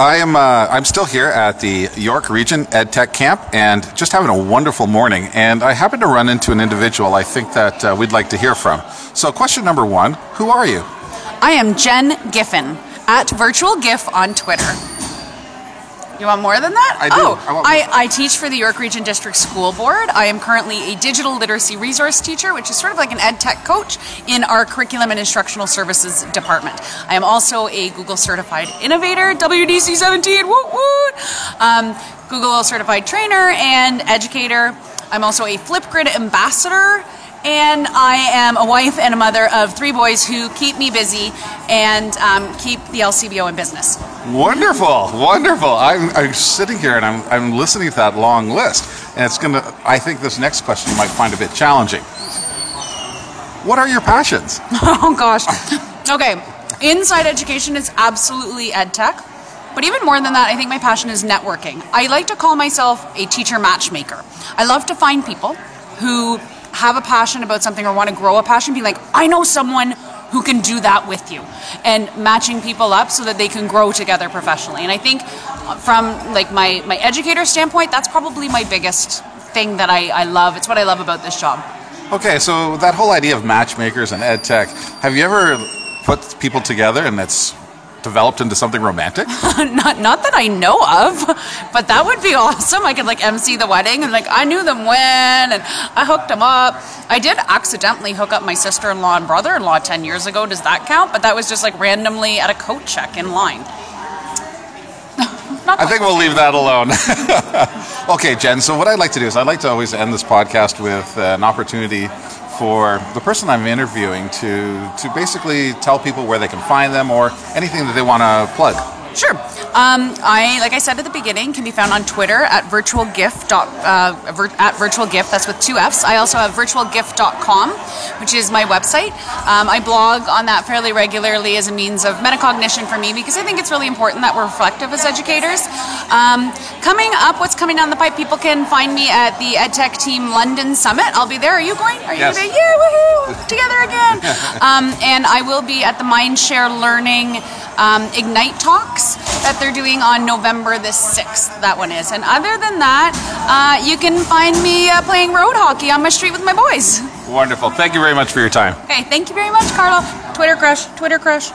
I am. Uh, I'm still here at the York Region EdTech Camp, and just having a wonderful morning. And I happen to run into an individual I think that uh, we'd like to hear from. So, question number one: Who are you? I am Jen Giffen at Virtual Giff on Twitter. You want more than that? I do. Oh, I want I, I teach for the York Region District School Board. I am currently a digital literacy resource teacher, which is sort of like an ed tech coach in our curriculum and instructional services department. I am also a Google certified innovator, WDC 17, woot woot, um, Google certified trainer and educator. I'm also a Flipgrid ambassador. And I am a wife and a mother of three boys who keep me busy and um, keep the LCBO in business. Wonderful, wonderful. I'm, I'm sitting here and I'm, I'm listening to that long list, and it's gonna. I think this next question you might find a bit challenging. What are your passions? Oh gosh. Okay. Inside education is absolutely ed tech. But even more than that, I think my passion is networking. I like to call myself a teacher matchmaker. I love to find people who have a passion about something or want to grow a passion, be like, I know someone who can do that with you. And matching people up so that they can grow together professionally. And i think uh, from like my, my educator standpoint that's probably my biggest thing that I, I love. It's what i love about this job. Okay, so that whole idea of matchmakers and ed tech, have you ever put people together and it's developed into something romantic? not not that I know of, but that would be awesome. I could like MC the wedding and like I knew them when and I hooked them up. I did accidentally hook up my sister-in-law and brother-in-law 10 years ago. Does that count? But that was just like randomly at a coat check in line. I think we'll leave that alone. okay, Jen. So what I'd like to do is I'd like to always end this podcast with an opportunity for the person I'm interviewing to to basically tell people where they can find them or anything that they want to plug. Sure. Um, I, like I said at the beginning, can be found on Twitter at virtualgiff. Uh, vir- at virtualgiff. That's with two F's. I also have virtualgiff.com, which is my website. Um, I blog on that fairly regularly as a means of metacognition for me because I think it's really important that we're reflective as educators. Um, coming up, what's coming down the pipe? People can find me at the EdTech Team London Summit. I'll be there. Are you going? Are you Yes. going to be? Yeah, woohoo! Together again. um, and I will be at the Mindshare Learning um, Ignite Talks that they're doing on November the 6th. That one is. And other than that, uh, you can find me uh, playing road hockey on my street with my boys. Wonderful. Thank you very much for your time. Okay, thank you very much, Carlo. Twitter crush, Twitter crush.